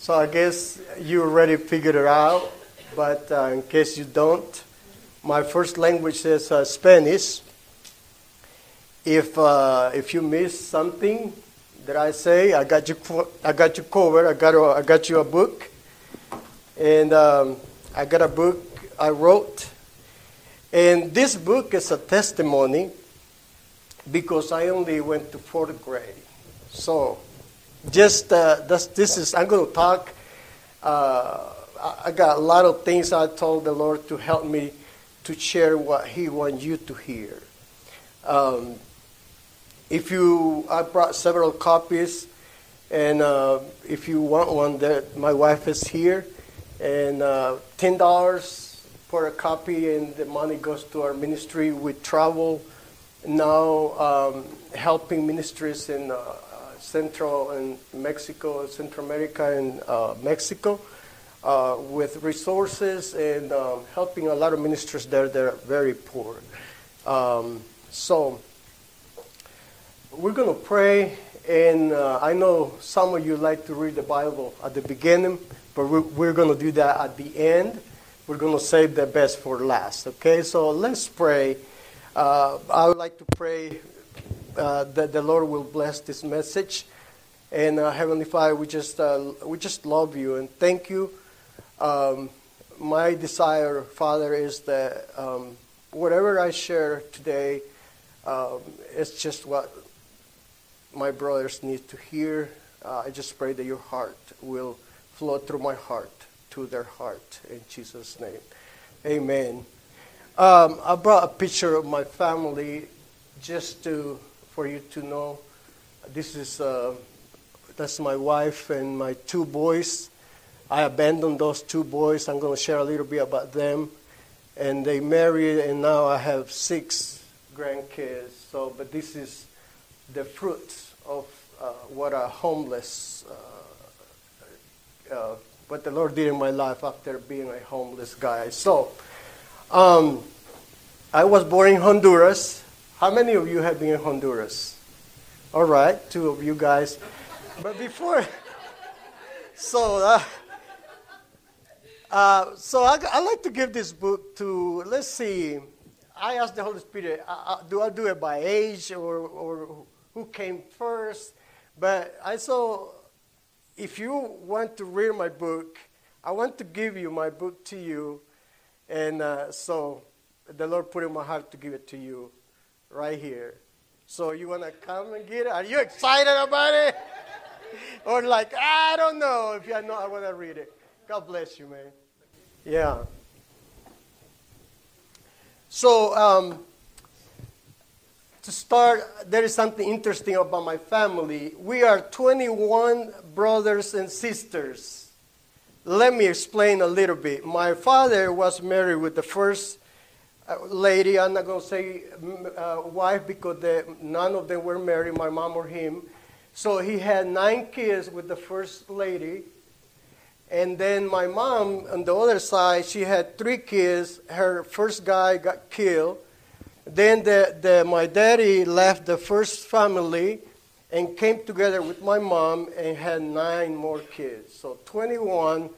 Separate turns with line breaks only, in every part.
So I guess you already figured it out, but uh, in case you don't, my first language is uh, Spanish. If uh, if you miss something that I say, I got you. I got you covered. I got a, I got you a book, and um, I got a book I wrote, and this book is a testimony because I only went to fourth grade, so just uh, this, this is i'm going to talk uh, i got a lot of things i told the lord to help me to share what he wants you to hear. Um, if you i brought several copies and uh, if you want one that my wife is here and uh, $10 for a copy and the money goes to our ministry. We travel now um, helping ministries in uh, Central and Mexico, Central America and uh, Mexico, uh, with resources and um, helping a lot of ministers there that are very poor. Um, so we're going to pray, and uh, I know some of you like to read the Bible at the beginning, but we're, we're going to do that at the end. We're going to save the best for last. Okay, so let's pray. Uh, I would like to pray uh, that the Lord will bless this message. And uh, Heavenly Father, we just uh, we just love you and thank you. Um, my desire, Father, is that um, whatever I share today, um, it's just what my brothers need to hear. Uh, I just pray that your heart will flow through my heart to their heart in Jesus' name. Amen. Um, I brought a picture of my family just to for you to know. This is uh, that's my wife and my two boys. I abandoned those two boys. I'm going to share a little bit about them. And they married, and now I have six grandkids. So, but this is the fruits of uh, what a homeless, uh, uh, what the Lord did in my life after being a homeless guy. So, um, I was born in Honduras. How many of you have been in Honduras? All right, two of you guys. But before, so uh, uh, so I, I like to give this book to. Let's see. I asked the Holy Spirit, uh, uh, do I do it by age or or who came first? But I saw if you want to read my book, I want to give you my book to you, and uh, so the Lord put in my heart to give it to you right here. So you want to come and get it? Are you excited about it? or like, I don't know if you know I want to read it. God bless you, man. Yeah. So, um, to start, there is something interesting about my family. We are 21 brothers and sisters. Let me explain a little bit. My father was married with the first lady, I'm not going to say uh, wife because the, none of them were married, my mom or him. So he had nine kids with the first lady. And then my mom, on the other side, she had three kids. Her first guy got killed. Then the, the, my daddy left the first family and came together with my mom and had nine more kids. So 21,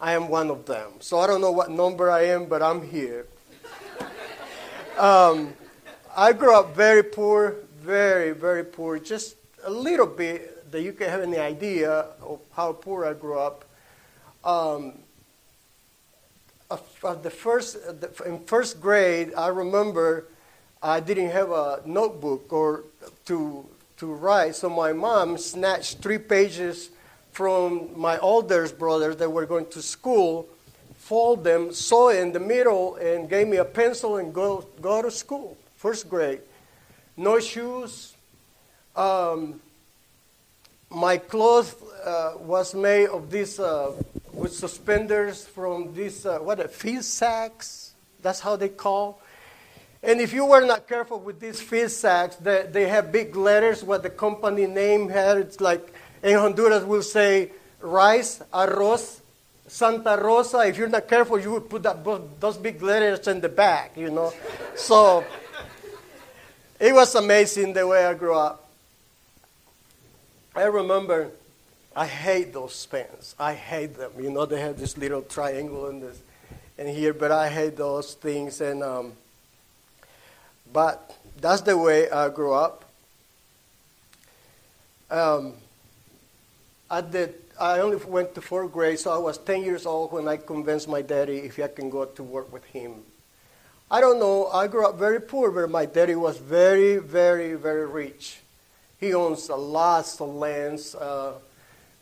I am one of them. So I don't know what number I am, but I'm here. Um, I grew up very poor, very, very poor, just a little bit that you can have any idea of how poor I grew up. Um, of the first, in first grade, I remember I didn't have a notebook or to, to write, so my mom snatched three pages from my oldest brother that were going to school fold them, sew in the middle, and gave me a pencil and go, go to school, first grade. No shoes. Um, my clothes uh, was made of this, uh, with suspenders from this, uh, what, field sacks? That's how they call. And if you were not careful with these field sacks, they, they have big letters, what the company name had. It's like in Honduras, we'll say rice, arroz, Santa Rosa, if you're not careful, you would put that, those big letters in the back, you know. so it was amazing the way I grew up. I remember I hate those pens. I hate them. You know, they have this little triangle in this, in here, but I hate those things. And um, but that's the way I grew up. Um, I did. I only went to fourth grade, so I was 10 years old when I convinced my daddy if I can go to work with him. I don't know. I grew up very poor, but my daddy was very, very, very rich. He owns a lot of lands, uh,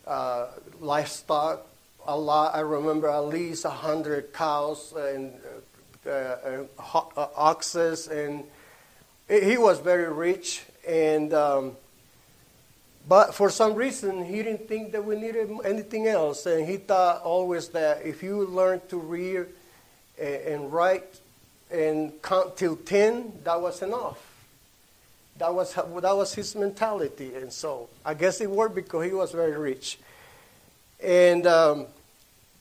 uh, livestock, a lot. I remember at least a hundred cows and uh, uh, uh oxes, and he was very rich. And um, but for some reason, he didn't think that we needed anything else, and he thought always that if you learn to read and write and count till 10, that was enough. That was, that was his mentality. And so I guess it worked because he was very rich. And um,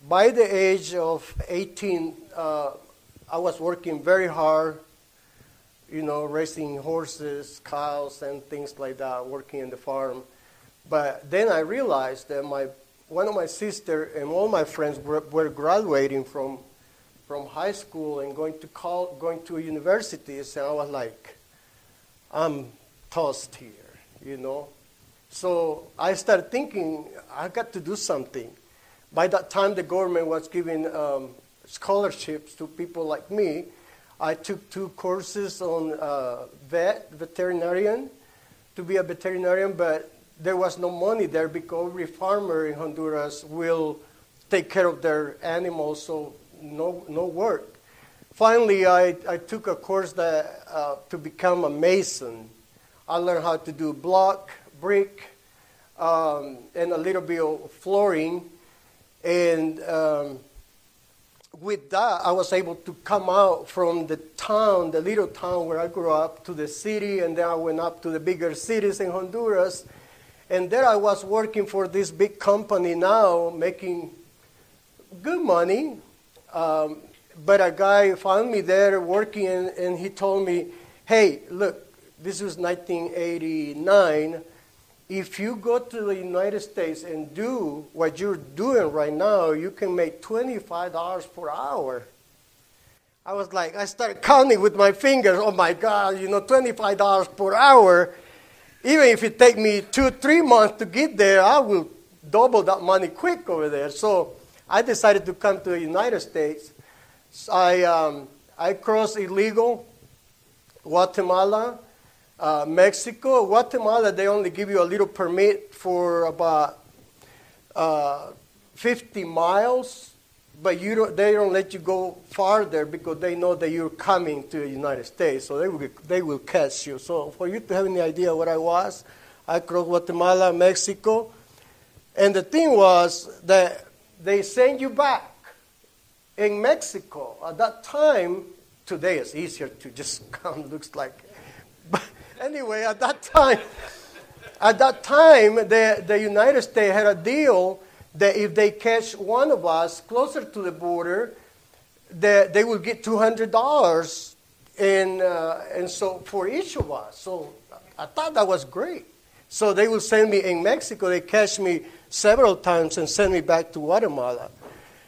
by the age of 18, uh, I was working very hard, you know, raising horses, cows, and things like that, working in the farm. But then I realized that my, one of my sisters and all my friends were, were graduating from from high school and going to call, going to universities, and I was like, I'm tossed here, you know. So I started thinking I got to do something. By that time, the government was giving um, scholarships to people like me. I took two courses on uh, vet, veterinarian, to be a veterinarian, but there was no money there because every farmer in Honduras will take care of their animals, so no, no work. Finally, I, I took a course that, uh, to become a mason. I learned how to do block, brick, um, and a little bit of flooring. And um, with that, I was able to come out from the town, the little town where I grew up, to the city, and then I went up to the bigger cities in Honduras. And there I was working for this big company now, making good money, um, but a guy found me there working, and, and he told me, hey, look, this was 1989. If you go to the United States and do what you're doing right now, you can make $25 per hour. I was like, I started counting with my fingers. Oh my God, you know, $25 per hour. Even if it take me two, three months to get there, I will double that money quick over there. So I decided to come to the United States. I, um, I crossed illegal Guatemala, uh, Mexico. Guatemala, they only give you a little permit for about uh, 50 miles, but you don't, they don't let you go farther because they know that you're coming to the United States, so they will, they will catch you. So, for you to have any idea what I was, I crossed Guatemala, Mexico, and the thing was that they send you back. In Mexico, at that time, today it's easier to just come, looks like. But anyway, at that time, at that time, the, the United States had a deal that if they catch one of us closer to the border, that they will get $200 and, uh, and so for each of us. So I thought that was great. So they will send me in Mexico, they catch me several times and send me back to Guatemala.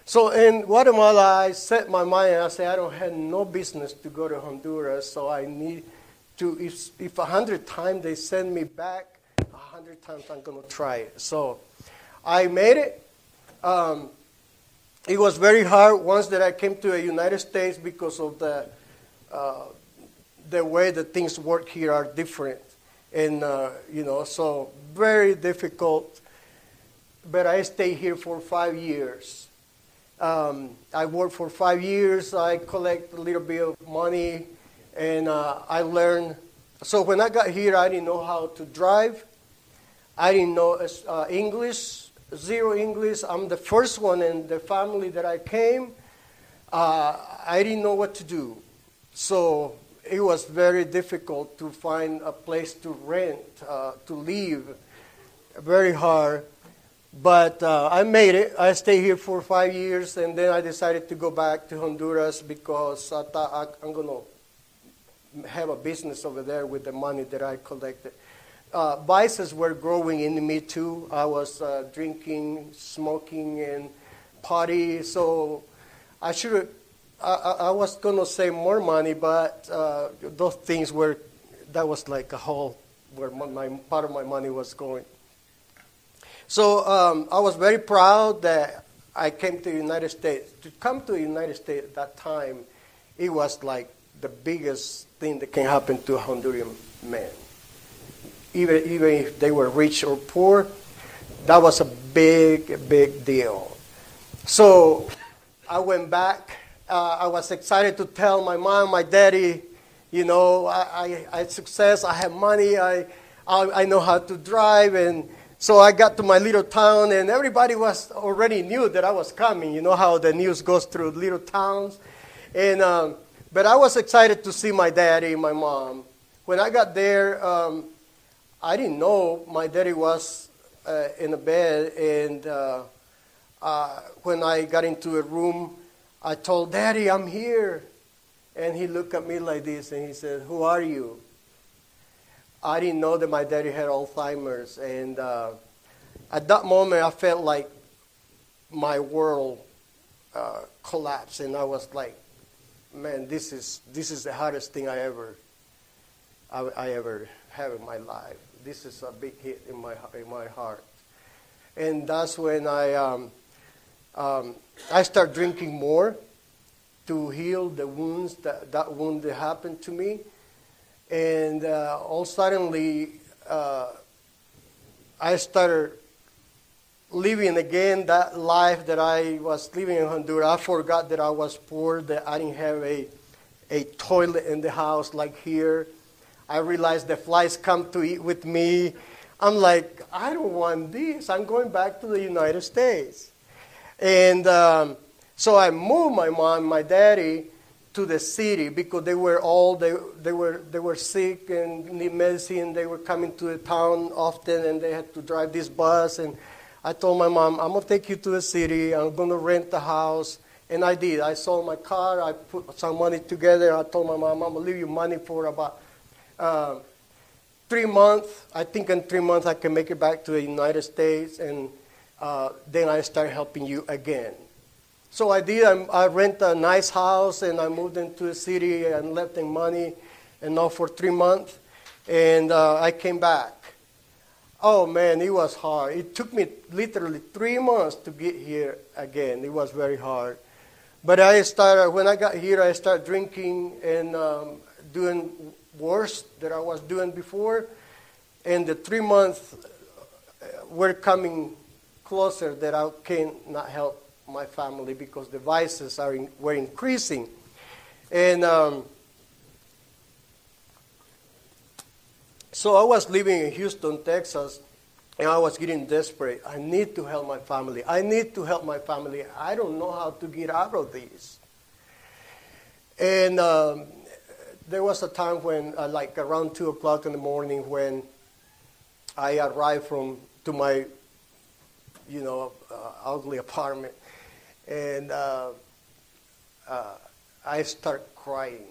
So in Guatemala, I set my mind and I said, I don't have no business to go to Honduras, so I need to, if, if a hundred times they send me back, a hundred times I'm to try it. So I made it. Um, it was very hard once that I came to the United States because of the, uh, the way that things work here are different. And, uh, you know, so very difficult but I stayed here for five years. Um, I worked for five years. I collect a little bit of money, and uh, I learned. So when I got here, I didn't know how to drive. I didn't know uh, English, zero English. I'm the first one in the family that I came. Uh, I didn't know what to do. So it was very difficult to find a place to rent, uh, to live. Very hard. But uh, I made it. I stayed here for five years, and then I decided to go back to Honduras because I thought I, am going to have a business over there with the money that I collected. uh, vices were growing in me too. I was uh, drinking, smoking, and party. So I should. I, I was gonna save more money, but uh, those things were. That was like a hole where my, part of my money was going. So um, I was very proud that I came to the United States. To come to the United States at that time, it was like the biggest thing that can happen to a Honduran man. Even, even if they were rich or poor, that was a big, big deal. So I went back. Uh, I was excited to tell my mom, my daddy, you know, I, I, I had success, I have money, I, I, I know how to drive, and so I got to my little town, and everybody was already knew that I was coming. You know how the news goes through little towns, and um, but I was excited to see my daddy, my mom. When I got there, um, I didn't know my daddy was uh, in a bed, and uh, uh, when I got into a room, I told Daddy, I'm here. And he looked at me like this and he said, Who are you? I didn't know that my daddy had Alzheimer's. And uh, at that moment, I felt like my world uh, collapsed. And I was like, man, this is, this is the hardest thing I ever, I, I ever have in my life. This is a big hit in my, in my heart. And that's when I, um, um, I start drinking more to heal the wounds that, that wound that happened to me. And uh, all suddenly, uh, I started living again that life that I was living in Honduras. I forgot that I was poor, that I didn't have a, a toilet in the house like here. I realized the flies come to eat with me. I'm like, I don't want this. I'm going back to the United States. And um, so I moved my mom, my daddy, to the city because they were all they, they were they were sick and need medicine. They were coming to the town often, and they had to drive this bus. And I told my mom, "I'm gonna take you to the city. I'm gonna rent a house." And I did. I sold my car. I put some money together. I told my mom, "I'm gonna leave you money for about uh, three months. I think in three months I can make it back to the United States, and uh, then I start helping you again." So I did. I, I rent a nice house and I moved into the city and left in money, and for three months, and uh, I came back. Oh man, it was hard. It took me literally three months to get here again. It was very hard. But I started when I got here. I started drinking and um, doing worse than I was doing before, and the three months uh, were coming closer that I cannot help my family because the vices are in, were increasing. And um, so I was living in Houston, Texas, and I was getting desperate. I need to help my family. I need to help my family. I don't know how to get out of this. And um, there was a time when, uh, like around two o'clock in the morning, when I arrived from to my, you know, uh, ugly apartment, and uh, uh, I start crying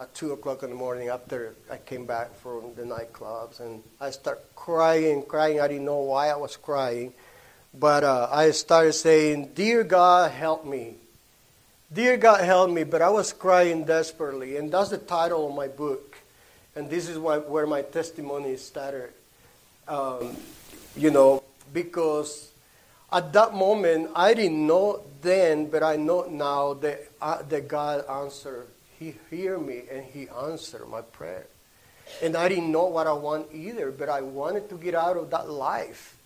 at two o'clock in the morning after I came back from the nightclubs, and I start crying, crying. I didn't know why I was crying, but uh, I started saying, "Dear God, help me." Dear God, help me, but I was crying desperately, and that's the title of my book, and this is why, where my testimony started. Um, you know, because at that moment, I didn't know then, but I know now that, uh, that God answered. He hear me and He answered my prayer. And I didn't know what I want either, but I wanted to get out of that life.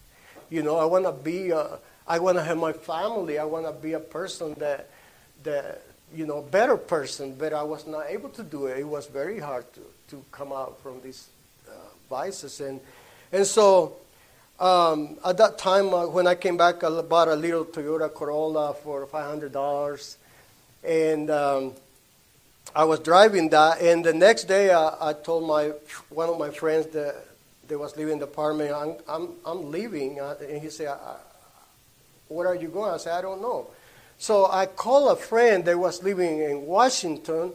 You know, I want to be, a, I want to have my family. I want to be a person that, that, you know, better person, but I was not able to do it. It was very hard to, to come out from these uh, vices. And, and so, um, at that time, uh, when I came back, I bought a little Toyota Corolla for $500. And um, I was driving that. And the next day, I, I told my one of my friends that, that was living in the apartment, I'm, I'm, I'm leaving. Uh, and he said, Where are you going? I said, I don't know. So I called a friend that was living in Washington.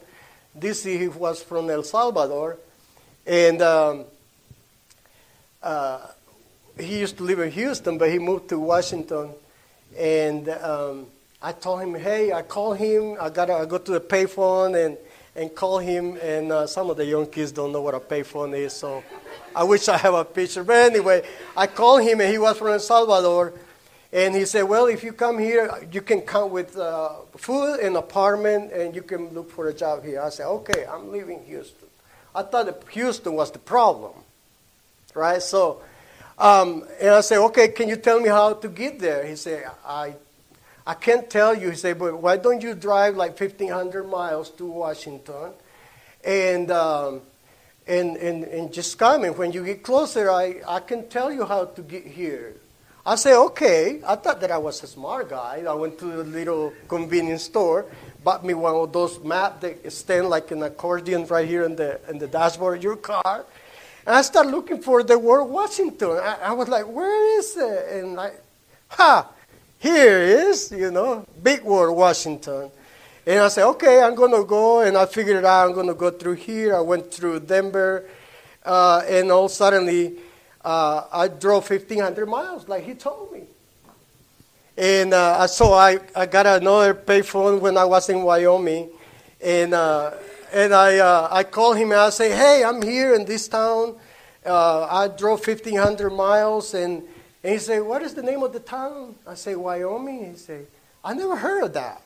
This he was from El Salvador. And um, uh, he used to live in Houston, but he moved to Washington. And um, I told him, hey, I call him. I gotta I go to the payphone and and call him. And uh, some of the young kids don't know what a payphone is, so I wish I have a picture. But anyway, I called him, and he was from El Salvador. And he said, well, if you come here, you can come with uh, food and apartment, and you can look for a job here. I said, okay, I'm leaving Houston. I thought Houston was the problem, right? So, um, and I said, okay, can you tell me how to get there? He said, I I can't tell you. He said, but why don't you drive like 1,500 miles to Washington and, um, and, and, and just come. And when you get closer, I, I can tell you how to get here. I said, okay. I thought that I was a smart guy. I went to a little convenience store, bought me one of those maps that stand like an accordion right here in the, in the dashboard of your car. And I started looking for the word Washington. I, I was like, where is it? And I, ha! Here is, you know, big word, Washington. And I said, okay, I'm going to go. And I figured out. I'm going to go through here. I went through Denver. Uh, and all suddenly, uh, I drove 1,500 miles, like he told me. And uh, so I, I got another payphone when I was in Wyoming. And, uh, and I, uh, I called him and I say, hey, I'm here in this town. Uh, I drove 1,500 miles. And and he said, What is the name of the town? I say, Wyoming. He said, I never heard of that.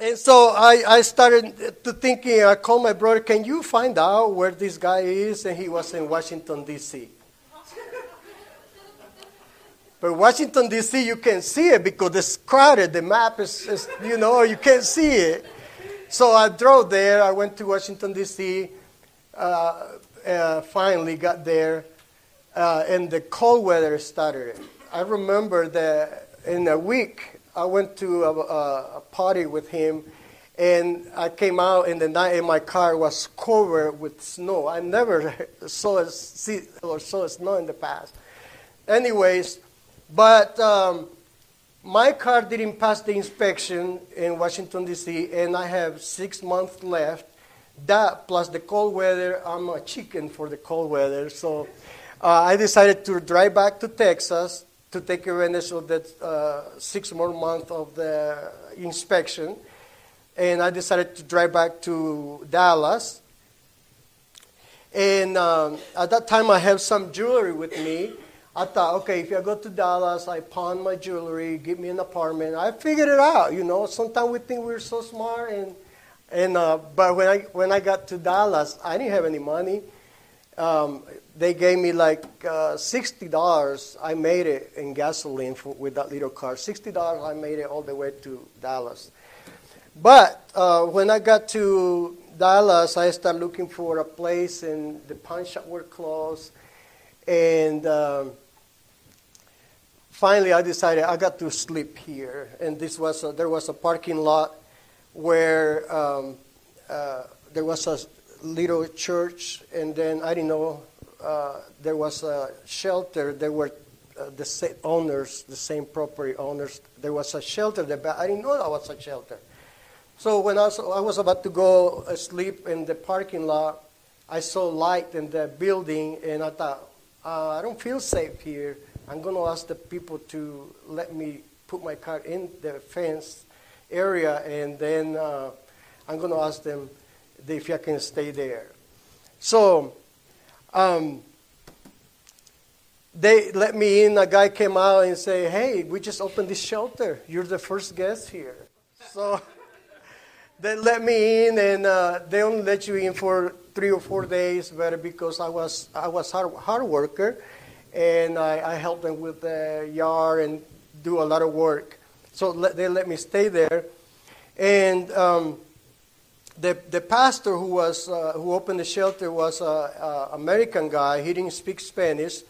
and so I, I started to thinking, I called my brother, Can you find out where this guy is? And he was in Washington, D.C. But Washington, D.C., you can't see it because it's crowded. The map is, is, you know, you can't see it. So I drove there. I went to Washington, D.C. Uh, uh, finally got there, uh, and the cold weather started. I remember that in a week I went to a, a, a party with him, and I came out in the night, and my car was covered with snow. I never saw a, see or saw snow in the past. Anyways, but um, my car didn't pass the inspection in Washington D.C., and I have six months left that plus the cold weather, I'm a chicken for the cold weather. So uh, I decided to drive back to Texas to take advantage of that uh, six more months of the inspection. And I decided to drive back to Dallas. And um, at that time, I have some jewelry with me. I thought, okay, if I go to Dallas, I pawn my jewelry, give me an apartment. I figured it out, you know. Sometimes we think we're so smart and and uh, but when I when I got to Dallas, I didn't have any money. Um, they gave me like uh, sixty dollars. I made it in gasoline for, with that little car. Sixty dollars. I made it all the way to Dallas. But uh, when I got to Dallas, I started looking for a place, and the pawn shop were closed. And um, finally, I decided I got to sleep here. And this was a, there was a parking lot where um, uh, there was a little church, and then I didn't know uh, there was a shelter. There were uh, the same owners, the same property owners. There was a shelter there, but I didn't know that was a shelter. So when I was, I was about to go sleep in the parking lot, I saw light in the building, and I thought, uh, I don't feel safe here. I'm going to ask the people to let me put my car in the fence area, and then uh, I'm going to ask them if I can stay there. So um, they let me in. A guy came out and said, "Hey, we just opened this shelter. You're the first guest here." So they let me in, and uh, they only let you in for three or four days, but because I was I was hard, hard worker, and I, I helped them with the yard and do a lot of work. So let, they let me stay there. And um, the, the pastor who, was, uh, who opened the shelter was an American guy. He didn't speak Spanish,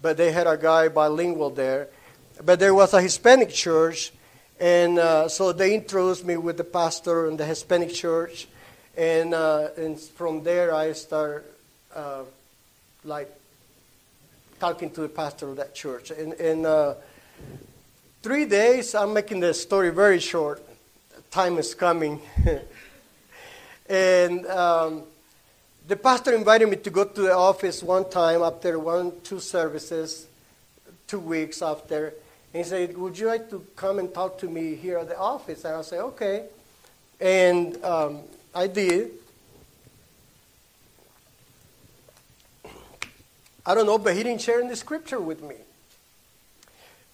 but they had a guy bilingual there. But there was a Hispanic church, and uh, so they introduced me with the pastor in the Hispanic church. And, uh, and from there, I started uh, like talking to the pastor of that church. And, and uh, three days, I'm making the story very short. Time is coming. and um, the pastor invited me to go to the office one time after one, two services, two weeks after. And he said, Would you like to come and talk to me here at the office? And I said, Okay. And um, I did. I don't know, but he didn't share in the scripture with me.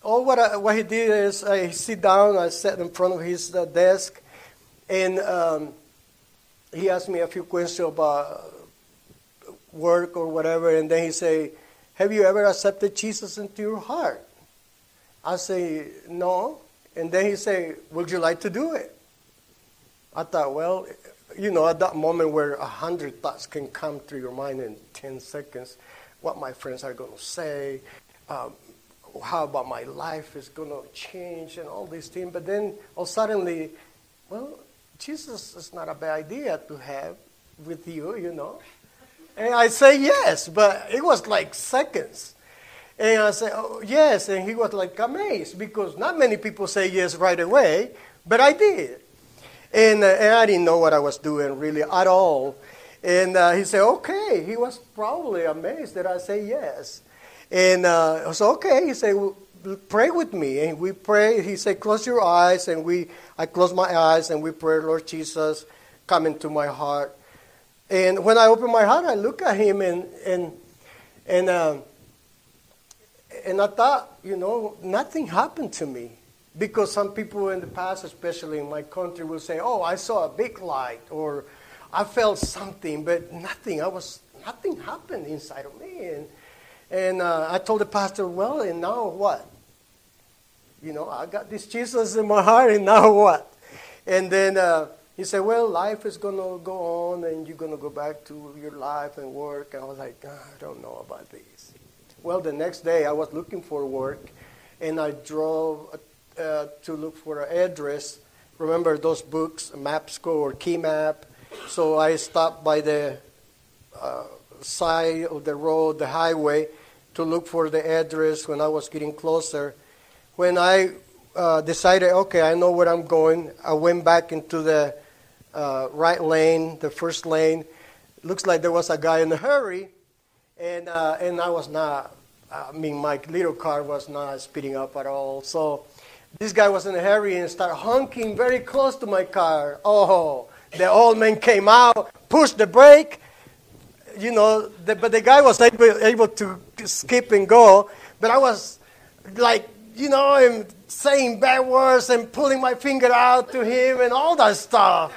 All what, I, what he did is I sit down, I sat in front of his uh, desk, and um, he asked me a few questions about work or whatever, and then he say, "Have you ever accepted Jesus into your heart?" I say, "No," and then he say, "Would you like to do it?" I thought, well, you know, at that moment where a hundred thoughts can come through your mind in ten seconds, what my friends are going to say, um, how about my life is going to change, and all these things. But then, all suddenly, well, Jesus is not a bad idea to have with you, you know. And I say yes, but it was like seconds. And I said, oh, yes. And he was like amazed because not many people say yes right away, but I did. And, uh, and I didn't know what I was doing really at all. And uh, he said, okay. He was probably amazed that I say yes. And uh, I said, okay. He said, well, pray with me. And we pray. He said, close your eyes. And we, I closed my eyes and we pray, Lord Jesus, come into my heart. And when I open my heart, I look at him and and and um, and I thought, you know, nothing happened to me because some people in the past, especially in my country, will say, "Oh, I saw a big light," or "I felt something," but nothing. I was nothing happened inside of me, and and uh, I told the pastor, "Well, and now what?" You know, I got this Jesus in my heart, and now what? And then. Uh, he said, Well, life is going to go on and you're going to go back to your life and work. And I was like, oh, I don't know about this. Well, the next day I was looking for work and I drove uh, to look for an address. Remember those books, Mapsco or Key Map? So I stopped by the uh, side of the road, the highway, to look for the address when I was getting closer. When I uh, decided, okay, I know where I'm going, I went back into the uh, right lane, the first lane. Looks like there was a guy in a hurry, and uh, and I was not. I mean, my little car was not speeding up at all. So this guy was in a hurry and started honking very close to my car. Oh, the old man came out, pushed the brake. You know, the, but the guy was able, able to skip and go. But I was like, you know, I'm saying bad words and pulling my finger out to him and all that stuff.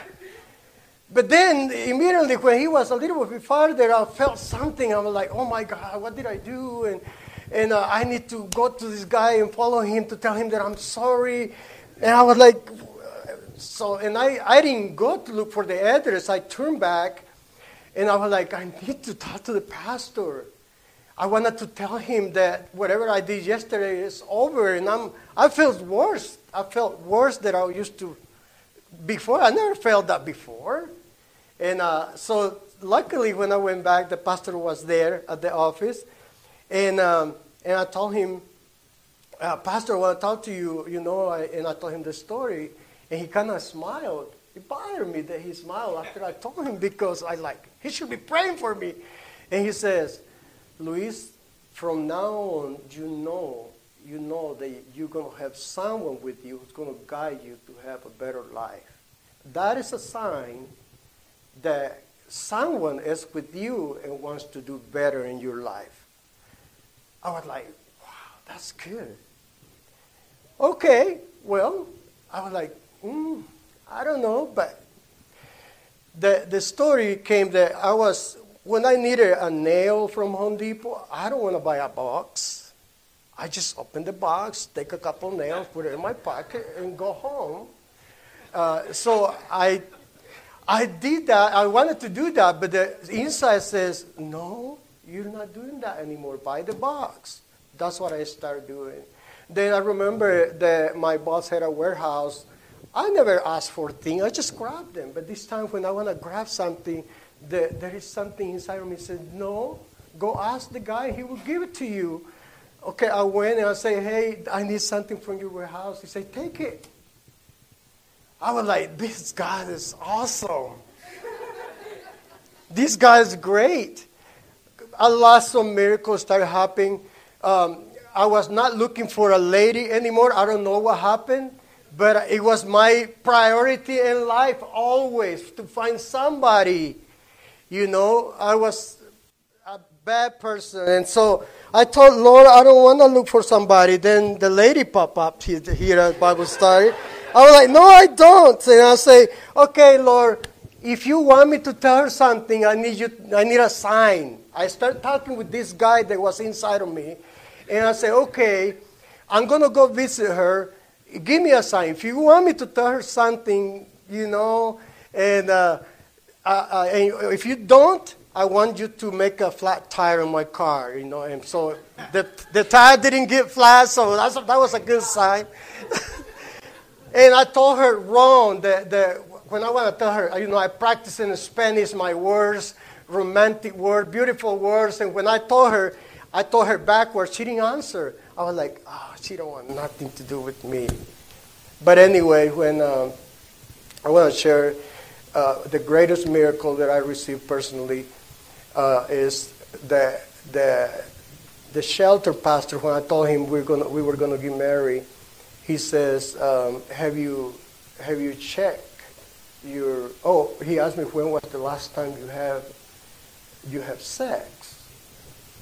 But then immediately when he was a little bit farther, I felt something. I was like, oh my God, what did I do? And, and uh, I need to go to this guy and follow him to tell him that I'm sorry. And I was like, so, and I, I didn't go to look for the address. I turned back and I was like, I need to talk to the pastor. I wanted to tell him that whatever I did yesterday is over and I'm, I felt worse. I felt worse than I used to before. I never felt that before. And uh, so, luckily, when I went back, the pastor was there at the office, and um, and I told him, uh, Pastor, I want to talk to you, you know, I, and I told him the story, and he kind of smiled. It bothered me that he smiled after I told him because I like he should be praying for me, and he says, Luis, from now on, you know, you know that you're going to have someone with you who's going to guide you to have a better life. That is a sign that someone is with you and wants to do better in your life. I was like, wow, that's good. Okay, well, I was like, mm, I don't know, but the, the story came that I was, when I needed a nail from Home Depot, I don't want to buy a box. I just open the box, take a couple nails, put it in my pocket, and go home. Uh, so I I did that. I wanted to do that, but the inside says, no, you're not doing that anymore. Buy the box. That's what I started doing. Then I remember that my boss had a warehouse. I never asked for things. I just grabbed them. But this time when I want to grab something, the, there is something inside of me that said, no, go ask the guy. He will give it to you. Okay, I went and I say, hey, I need something from your warehouse. He said, take it. I was like, this guy is awesome. this guy is great. A lot of miracles started happening. Um, I was not looking for a lady anymore. I don't know what happened, but it was my priority in life always to find somebody. You know, I was a bad person, and so I told Lord, I don't want to look for somebody. Then the lady pop up here, at Bible study. I was like, no, I don't. And I say, okay, Lord, if you want me to tell her something, I need you. I need a sign. I start talking with this guy that was inside of me, and I say, okay, I'm gonna go visit her. Give me a sign. If you want me to tell her something, you know, and, uh, and if you don't, I want you to make a flat tire in my car, you know. And so the, the tire didn't get flat, so that's, that was a good sign. and I told her wrong. The, the, when I want to tell her, you know, I practice in Spanish my words, romantic words, beautiful words. And when I told her, I told her backwards, she didn't answer. I was like, oh, she don't want nothing to do with me. But anyway, when um, I want to share uh, the greatest miracle that I received personally uh, is the, the, the shelter pastor, when I told him we were gonna we were to get married, he says, um, have, you, have you checked your, oh, he asked me when was the last time you have, you have sex?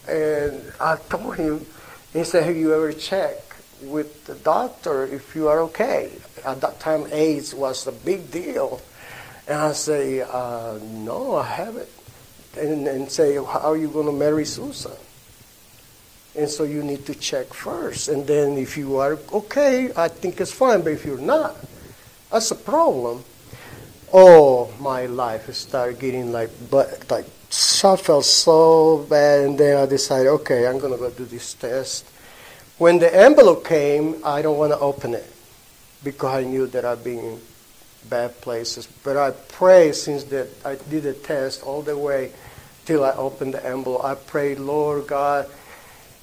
And I told him, he said, have you ever checked with the doctor if you are okay? At that time, AIDS was a big deal. And I say, uh, no, I haven't and, and say, How are you going to marry Susan? And so you need to check first. And then if you are okay, I think it's fine. But if you're not, that's a problem. Oh, my life started getting like, but like, I felt so bad. And then I decided, okay, I'm going to go do this test. When the envelope came, I don't want to open it because I knew that I'd been in bad places. But I pray since that I did the test all the way till I opened the envelope. I prayed, Lord God,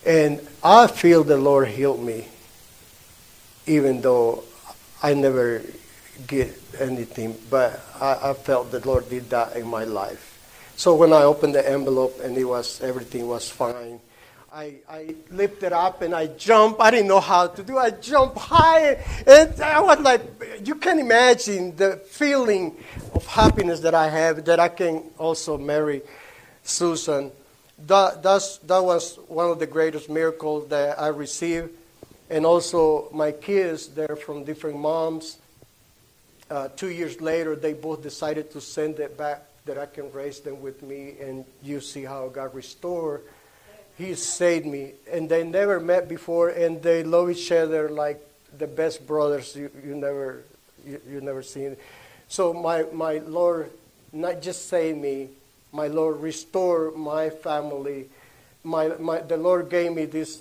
and I feel the Lord healed me, even though I never get anything. But I, I felt the Lord did that in my life. So when I opened the envelope and it was everything was fine, I, I lifted up and I jumped. I didn't know how to do. I jumped high, and I was like, you can imagine the feeling of happiness that I have that I can also marry Susan. That, that's, that was one of the greatest miracles that I received. And also, my kids, they're from different moms. Uh, two years later, they both decided to send it back that I can raise them with me, and you see how God restored he saved me. And they never met before, and they love each other like the best brothers you, you never you, you never seen. So my, my Lord not just saved me, my Lord restore my family. My, my, the Lord gave me this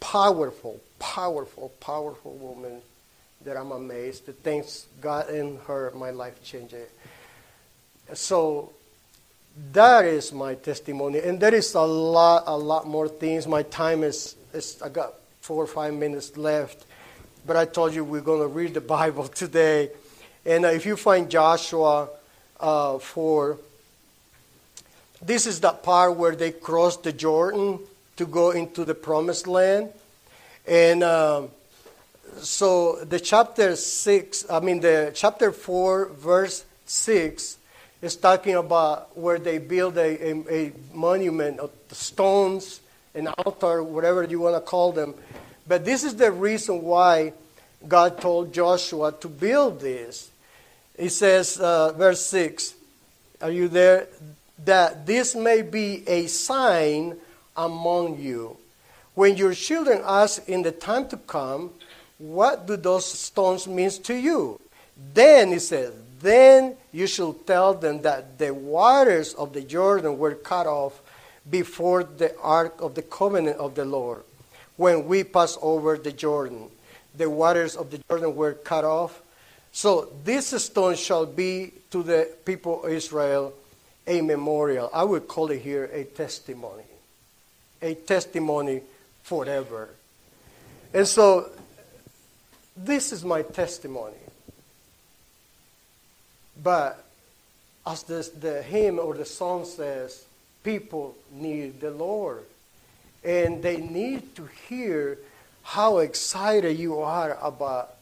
powerful, powerful, powerful woman that I'm amazed. The things God in her, my life changed. So that is my testimony. And there is a lot, a lot more things. My time is, is I got four or five minutes left. But I told you we're going to read the Bible today. And uh, if you find Joshua uh, 4, this is the part where they crossed the Jordan to go into the promised land. And um, so the chapter 6, I mean, the chapter 4, verse 6 is talking about where they build a, a, a monument of stones, an altar, whatever you want to call them. But this is the reason why God told Joshua to build this. He says, uh, verse 6, are you there? That this may be a sign among you. When your children ask in the time to come, what do those stones mean to you? Then he says, then you shall tell them that the waters of the Jordan were cut off before the ark of the covenant of the Lord. When we pass over the Jordan, the waters of the Jordan were cut off. So this stone shall be to the people of Israel a memorial. I would call it here a testimony. A testimony forever. And so this is my testimony. But as this, the hymn or the song says, people need the Lord. And they need to hear how excited you are about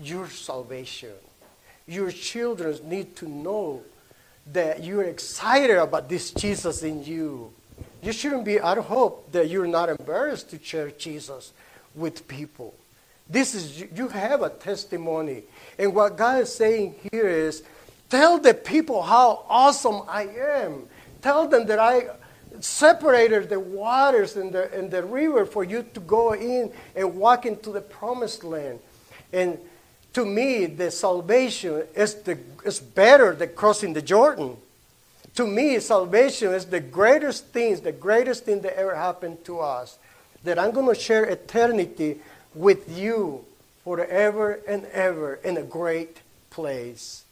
your salvation. Your children need to know that you're excited about this Jesus in you. You shouldn't be, I hope that you're not embarrassed to share Jesus with people. This is, you have a testimony. And what God is saying here is, tell the people how awesome I am. Tell them that I separated the waters and the, and the river for you to go in and walk into the promised land. And to me, the salvation is, the, is better than crossing the Jordan. To me, salvation is the greatest thing, the greatest thing that ever happened to us. That I'm going to share eternity with you forever and ever in a great place.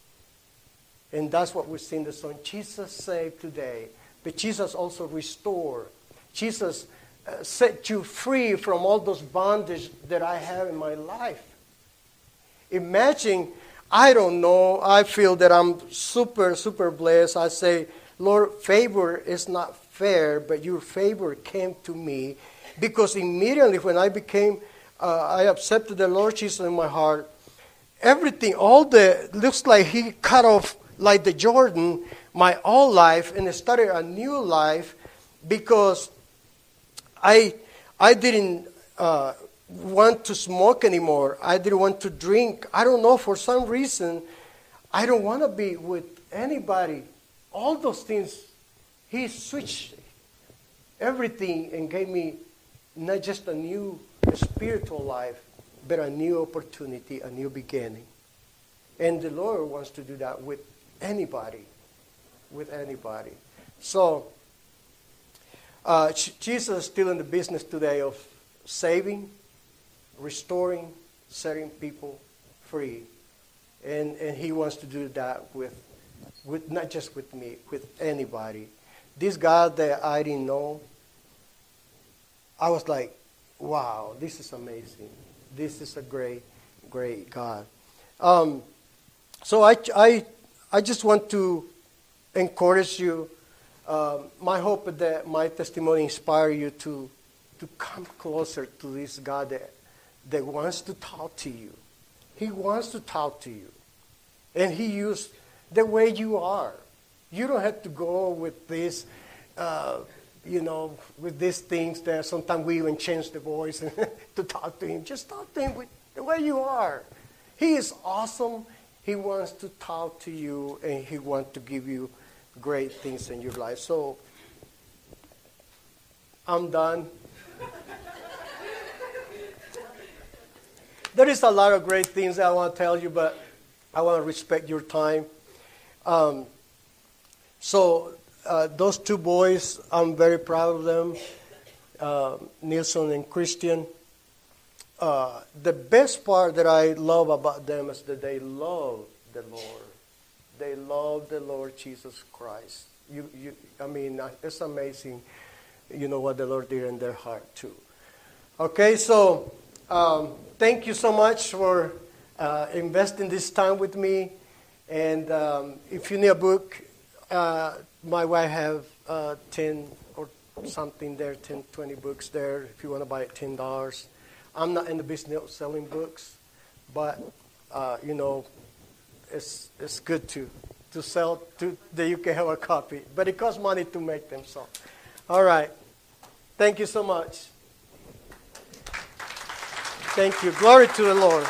And that's what we see in the song. Jesus saved today, but Jesus also restored. Jesus uh, set you free from all those bondage that I have in my life. Imagine, I don't know, I feel that I'm super, super blessed. I say, Lord, favor is not fair, but your favor came to me because immediately when I became, uh, I accepted the Lord Jesus in my heart, everything, all the, looks like He cut off like the Jordan, my old life, and started a new life because I, I didn't uh, want to smoke anymore. I didn't want to drink. I don't know, for some reason, I don't want to be with anybody. All those things, He switched everything and gave me not just a new spiritual life, but a new opportunity, a new beginning. And the Lord wants to do that with anybody. With anybody. So, uh, Jesus is still in the business today of saving, restoring, setting people free. And, and he wants to do that with, with not just with me, with anybody. This God that I didn't know, I was like, wow, this is amazing. This is a great, great God. Um, so I, I, I just want to encourage you. Um, my hope that my testimony inspire you to, to come closer to this God that that wants to talk to you. He wants to talk to you. And He used the way you are. You don't have to go with this, uh, you know, with these things that sometimes we even change the voice to talk to Him. Just talk to Him with the way you are. He is awesome. He wants to talk to you and He wants to give you great things in your life. So, I'm done. There is a lot of great things I want to tell you, but I want to respect your time. Um, so, uh, those two boys, I'm very proud of them, uh, and Christian. Uh, the best part that I love about them is that they love the Lord. They love the Lord Jesus Christ. You, you, I mean, uh, it's amazing, you know, what the Lord did in their heart, too. Okay, so um, thank you so much for uh, investing this time with me. And um, if you need a book, uh, my wife have uh, 10 or something there, 10, 20 books there. If you want to buy it, $10. I'm not in the business of selling books, but, uh, you know, it's, it's good to, to sell, to, that you can have a copy. But it costs money to make them, so. All right. Thank you so much. Thank you. Glory to the Lord.